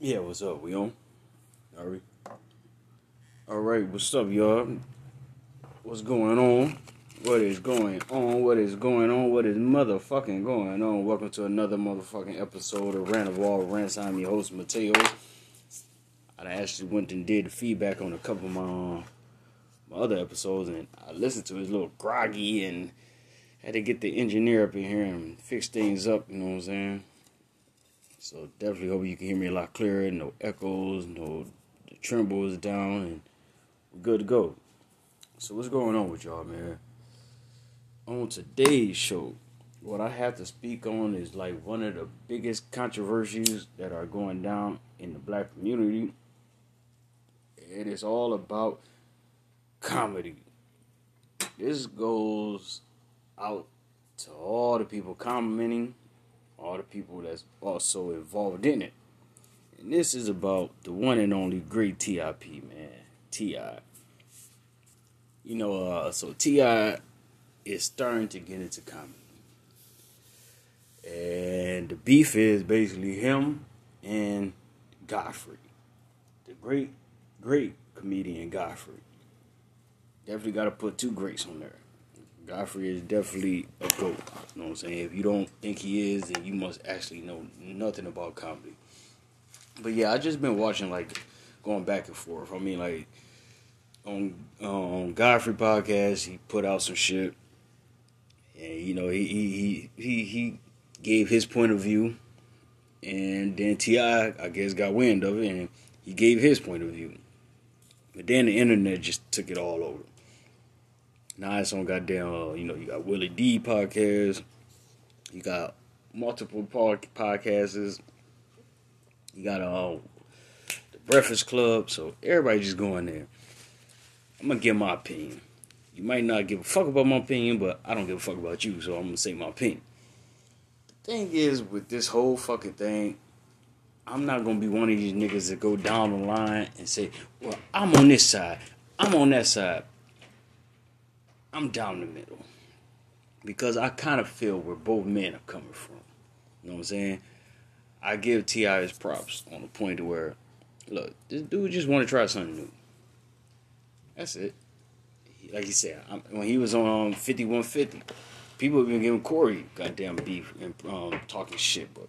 Yeah, what's up? We on? Are we? All right, what's up, y'all? What's going on? What is going on? What is going on? What is motherfucking going on? Welcome to another motherfucking episode of Rant of All Rants. I'm your host, Mateo. I actually went and did feedback on a couple of my, uh, my other episodes, and I listened to it. It's a little groggy, and had to get the engineer up in here and fix things up, you know what I'm saying? So definitely hope you can hear me a lot clearer. No echoes, no the tremble is down, and we're good to go. So what's going on with y'all, man? On today's show, what I have to speak on is like one of the biggest controversies that are going down in the black community. It is all about comedy. This goes out to all the people commenting all the people that's also involved in it. And this is about the one and only great TIP, man. T.I. You know, uh, so T.I. is starting to get into comedy. And the beef is basically him and Godfrey. The great, great comedian Godfrey. Definitely got to put two greats on there. Godfrey is definitely a goat. You know what I'm saying? If you don't think he is, then you must actually know nothing about comedy. But yeah, I just been watching like going back and forth. I mean, like on on Godfrey podcast, he put out some shit, and you know he he he he gave his point of view, and then T.I. I guess got wind of it, and he gave his point of view. But then the internet just took it all over. Now it's on goddamn, uh, you know, you got Willie D podcast, you got multiple podcasts, you got uh, the Breakfast Club, so everybody just going there. I'm gonna give my opinion. You might not give a fuck about my opinion, but I don't give a fuck about you, so I'm gonna say my opinion. The thing is, with this whole fucking thing, I'm not gonna be one of these niggas that go down the line and say, "Well, I'm on this side, I'm on that side." I'm down the middle because I kind of feel where both men are coming from. You know what I'm saying? I give T.I. his props on the point where, look, this dude just want to try something new. That's it. Like he said, I'm, when he was on 5150, people have been giving Corey goddamn beef and um, talking shit, but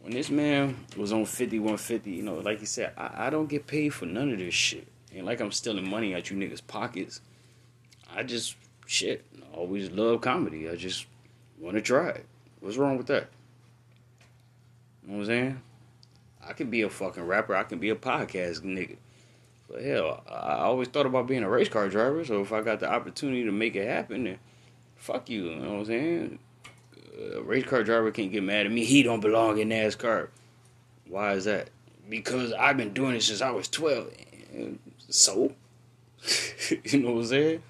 when this man was on 5150, you know, like he said, I, I don't get paid for none of this shit. And like I'm stealing money out you niggas' pockets. I just shit. Always love comedy. I just want to try it. What's wrong with that? You know what I'm saying? I can be a fucking rapper. I can be a podcast nigga. But hell, I always thought about being a race car driver. So if I got the opportunity to make it happen, then fuck you. You know what I'm saying? A race car driver can't get mad at me. He don't belong in NASCAR. Why is that? Because I've been doing it since I was 12. So? you know what I'm saying?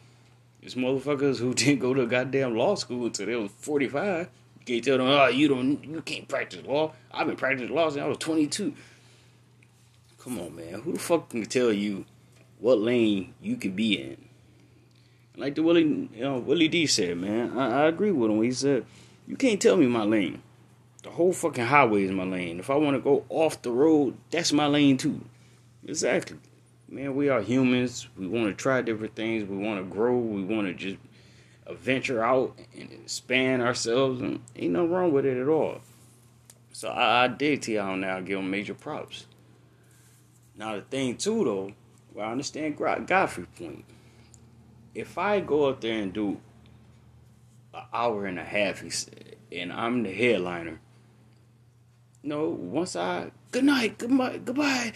It's motherfuckers who didn't go to goddamn law school until they was 45. You can't tell them, oh, you don't, you can't practice law. I've been practicing law since I was 22. Come on, man. Who the fuck can tell you what lane you can be in? Like the Willie, you know, Willie D said, man. I, I agree with him. He said, you can't tell me my lane. The whole fucking highway is my lane. If I want to go off the road, that's my lane too. Exactly man, we are humans. We want to try different things. We want to grow. We want to just venture out and expand ourselves. And ain't nothing wrong with it at all. So I, I dig T.I. on that. I give him major props. Now the thing too, though, well, I understand Godfrey's point. If I go up there and do an hour and a half, he said, and I'm the headliner. no, once I good night, Good goodbye, goodbye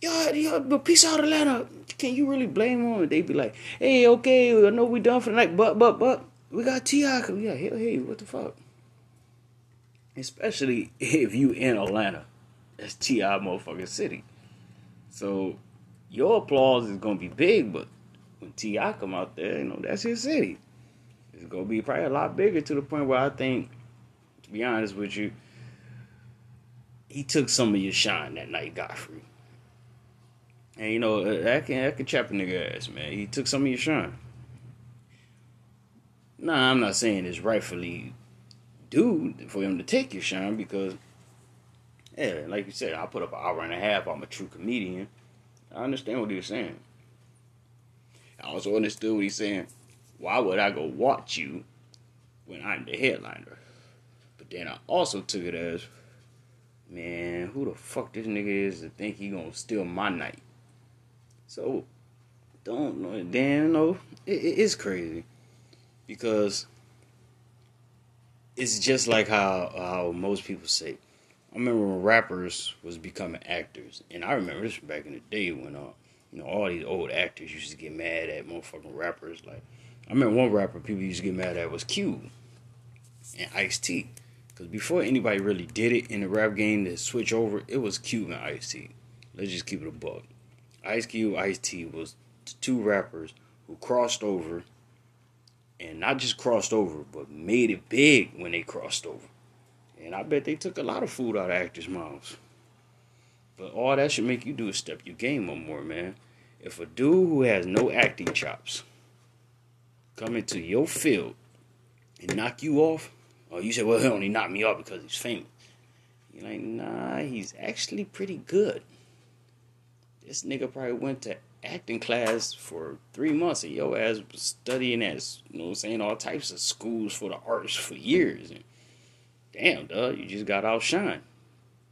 yo, yo, but peace out, Atlanta. Can you really blame them? They'd be like, hey, okay, I know we done for the night, but, but, but, we got T.I. Yeah, hey, hey, what the fuck? Especially if you in Atlanta. That's T.I. motherfucking city. So, your applause is going to be big, but when T.I. come out there, you know, that's his city. It's going to be probably a lot bigger to the point where I think, to be honest with you, he took some of your shine that night, Godfrey. And you know, uh, that can that can chap a nigga ass, man. He took some of your shine. Nah, I'm not saying it's rightfully due for him to take your shine because Yeah, like you said, I put up an hour and a half. I'm a true comedian. I understand what he was saying. I also understood what he's saying. Why would I go watch you when I'm the headliner? But then I also took it as, man, who the fuck this nigga is to think he gonna steal my night? So don't know. Damn, no, it, it, it's crazy because it's just like how how most people say. I remember when rappers was becoming actors, and I remember this back in the day when uh, you know, all these old actors used to get mad at motherfucking rappers. Like, I remember one rapper people used to get mad at was Cube and Ice T. Because before anybody really did it in the rap game to switch over, it was Cube and Ice T. Let's just keep it a buck. Ice Cube, Ice T was two rappers who crossed over and not just crossed over, but made it big when they crossed over. And I bet they took a lot of food out of actors' mouths. But all that should make you do is step your game up more, man. If a dude who has no acting chops come into your field and knock you off, or you say, well, he only knocked me off because he's famous. You're like, nah, he's actually pretty good. This nigga probably went to acting class for three months and your ass was studying at, you know what I'm saying, all types of schools for the arts for years. And damn, dog, you just got outshined.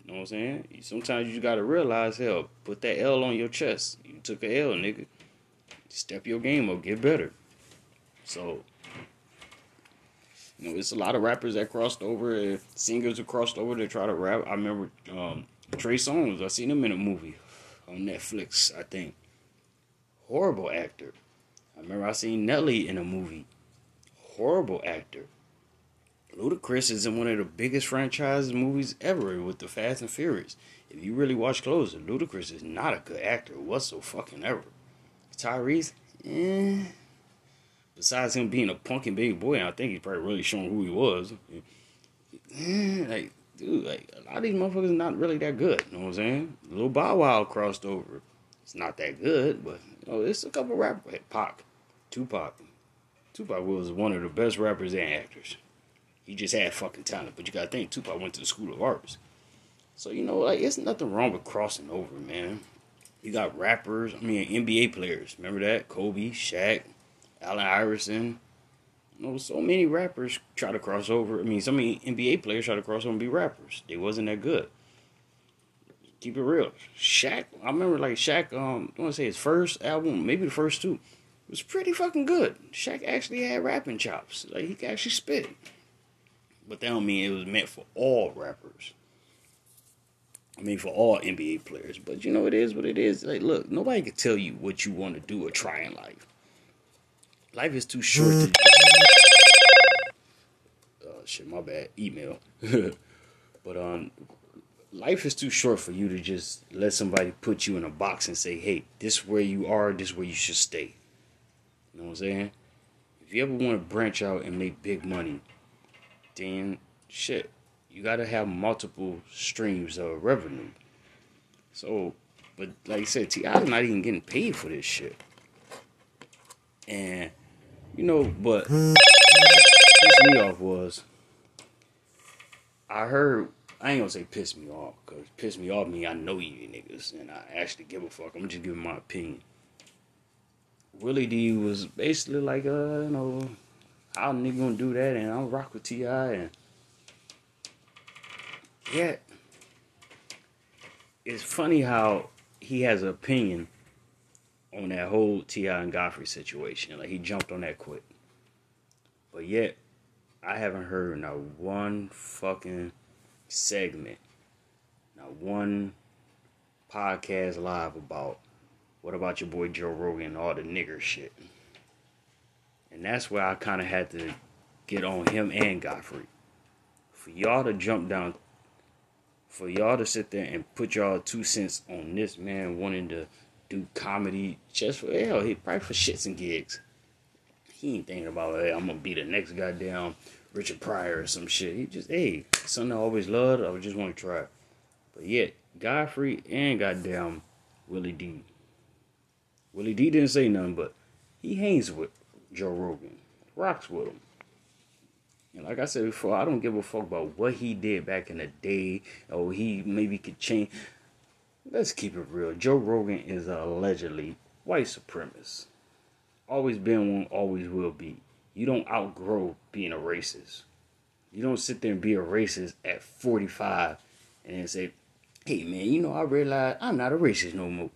You know what I'm saying? Sometimes you gotta realize, hell, put that L on your chest. You took a L, nigga. Step your game up, get better. So, you know, it's a lot of rappers that crossed over, singers who crossed over to try to rap. I remember um, Trey Songz. I seen him in a movie on Netflix, I think. Horrible actor. I remember I seen Nelly in a movie. Horrible actor. Ludacris is in one of the biggest franchise movies ever with the Fast and Furious. If you really watch closer, Ludacris is not a good actor whatsoever. Tyrese, eh. Besides him being a punkin' big boy, I think he's probably really showing who he was. Eh, like, dude, like a lot of these motherfuckers are not really that good. You know what I'm saying? Little Bow Wow crossed over. It's not that good, but you know, it's a couple rappers. Pac, Tupac. Tupac was one of the best rappers and actors. He just had fucking talent. But you gotta think, Tupac went to the School of Arts. So, you know, like, it's nothing wrong with crossing over, man. You got rappers, I mean, NBA players. Remember that? Kobe, Shaq, Allen Iverson. Know, so many rappers try to cross over. I mean, so many NBA players try to cross over and be rappers. They wasn't that good. Keep it real. Shaq, I remember like Shaq, um, I want to say his first album, maybe the first two, was pretty fucking good. Shaq actually had rapping chops. Like, he could actually spit. But that don't mean it was meant for all rappers. I mean, for all NBA players. But you know, it is what it is. Like, look, nobody can tell you what you want to do or try in life. Life is too short to. Oh, shit, my bad. Email. but, um, life is too short for you to just let somebody put you in a box and say, hey, this is where you are, this is where you should stay. You know what I'm saying? If you ever want to branch out and make big money, then shit, you gotta have multiple streams of revenue. So, but like I said, T.I.'s not even getting paid for this shit. And, you know, but what pissed me off was, I heard, I ain't gonna say piss me off, because piss me off me, I know you niggas, and I actually give a fuck. I'm just giving my opinion. Willie D was basically like, uh, you know, how nigga gonna do that? And I'm rock with T.I. and yeah, it's funny how he has an opinion on that whole T.I. and Godfrey situation. Like he jumped on that quick, but yet I haven't heard not one fucking segment, not one podcast live about what about your boy Joe Rogan and all the nigger shit. And that's where I kind of had to get on him and Godfrey. For y'all to jump down, for y'all to sit there and put y'all two cents on this man wanting to do comedy just for hell, he probably for shits and gigs. He ain't thinking about, hey, I'm gonna be the next goddamn Richard Pryor or some shit. He just, hey, something I always loved, I just want to try. But yet, Godfrey and goddamn Willie D. Willie D didn't say nothing, but he hangs with Joe Rogan, rocks with him. And like I said before, I don't give a fuck about what he did back in the day or he maybe could change. Let's keep it real. Joe Rogan is allegedly white supremacist. Always been one, always will be. You don't outgrow being a racist. You don't sit there and be a racist at 45 and then say, hey man, you know, I realize I'm not a racist no more.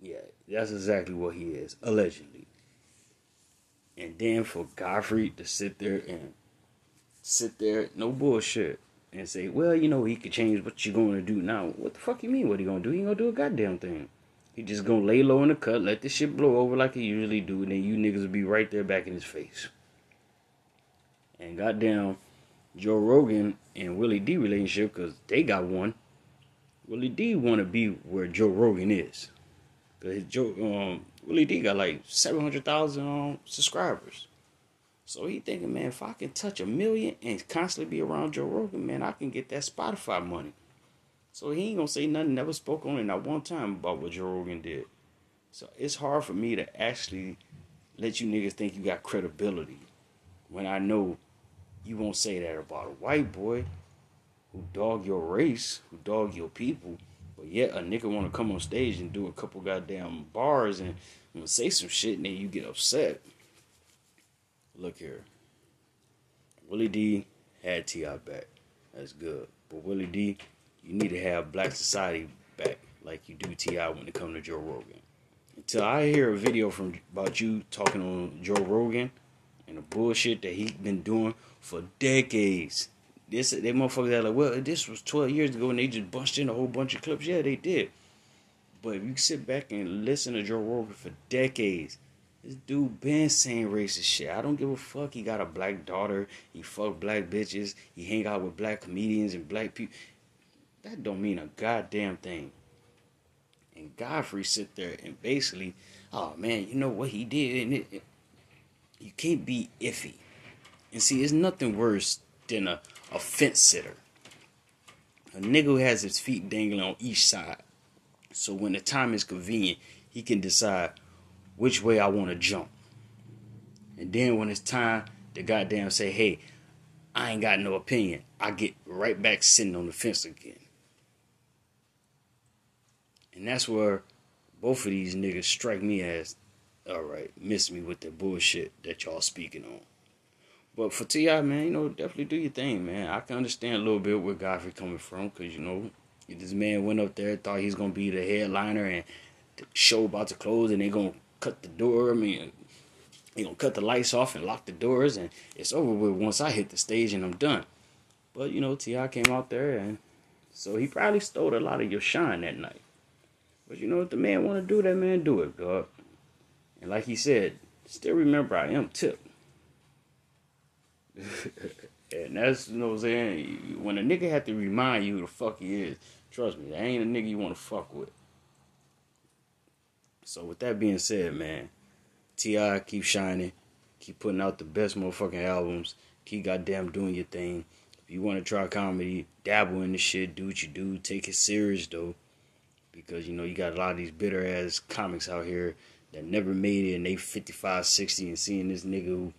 Yeah, that's exactly what he is, allegedly. And then for Godfrey to sit there and sit there, no bullshit, and say, well, you know, he could change what you're going to do now. What the fuck you mean? What he going to do? He going to do a goddamn thing. He just going to lay low in the cut, let this shit blow over like he usually do, and then you niggas will be right there back in his face. And goddamn, Joe Rogan and Willie D relationship, because they got one. Willie D want to be where Joe Rogan is. Cause Joe, um, Willie D got like seven hundred thousand um, subscribers. So he thinking, man, if I can touch a million and constantly be around Joe Rogan, man, I can get that Spotify money. So he ain't gonna say nothing, never spoke on it not one time about what Joe Rogan did. So it's hard for me to actually let you niggas think you got credibility when I know you won't say that about a white boy who dog your race, who dog your people, but yet a nigga wanna come on stage and do a couple goddamn bars and, and say some shit and then you get upset. Look here. Willie D had T.I. back. That's good. But Willie D, you need to have black society back like you do T.I. when it comes to Joe Rogan. Until I hear a video from about you talking on Joe Rogan and the bullshit that he been doing for decades. This they motherfuckers are like, well, this was 12 years ago and they just bunched in a whole bunch of clips. Yeah, they did. But if you sit back and listen to Joe Rogan for decades, this dude been saying racist shit. I don't give a fuck. He got a black daughter. He fuck black bitches. He hang out with black comedians and black people. That don't mean a goddamn thing. And Godfrey sit there and basically, oh man, you know what he did, and it, it, you can't be iffy. And see, it's nothing worse than a, a fence sitter. A nigga who has his feet dangling on each side. So when the time is convenient, he can decide which way I want to jump. And then when it's time to goddamn say, hey, I ain't got no opinion, I get right back sitting on the fence again. And that's where both of these niggas strike me as, all right, miss me with the bullshit that y'all speaking on. But for T.I., man, you know, definitely do your thing, man. I can understand a little bit where Godfrey coming from, because, you know, this man went up there, thought he's going to be the headliner, and the show about to close, and they going to cut the door. I mean, you know, cut the lights off and lock the doors, and it's over with once I hit the stage and I'm done. But you know, T.I. came out there, and so he probably stole a lot of your shine that night. But you know, if the man want to do that, man, do it, God. And like he said, still remember I am Tip. and that's you know what I'm saying. When a nigga have to remind you who the fuck he is, trust me, that ain't a nigga you want to fuck with. So with that being said, man, T.I. keep shining, keep putting out the best motherfucking albums, keep goddamn doing your thing. If you want to try comedy, dabble in the shit, do what you do, take it serious though, because you know you got a lot of these bitter ass comics out here that never made it and they 55, 60 and seeing this nigga who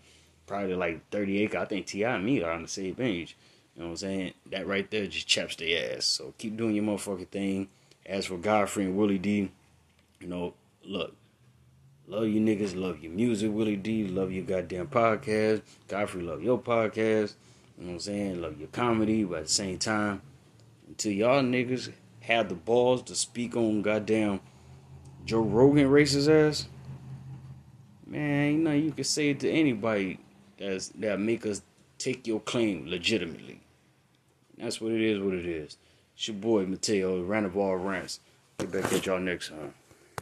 probably like 38, I think T.I. and me are on the same page. You know what I'm saying? That right there just chaps their ass. So keep doing your motherfucking thing. As for Godfrey and Willie D, you know, look, love you niggas, love your music, Willie D, love your goddamn podcast. Godfrey, love your podcast. You know what I'm saying? Love your comedy, but at the same time, until y'all niggas have the balls to speak on goddamn Joe Rogan racist ass, man, you know you can say it to anybody that's that make us take your claim legitimately. That's what it is, what it is. It's your boy Mateo, Rant of all rants. Get back at y'all next time.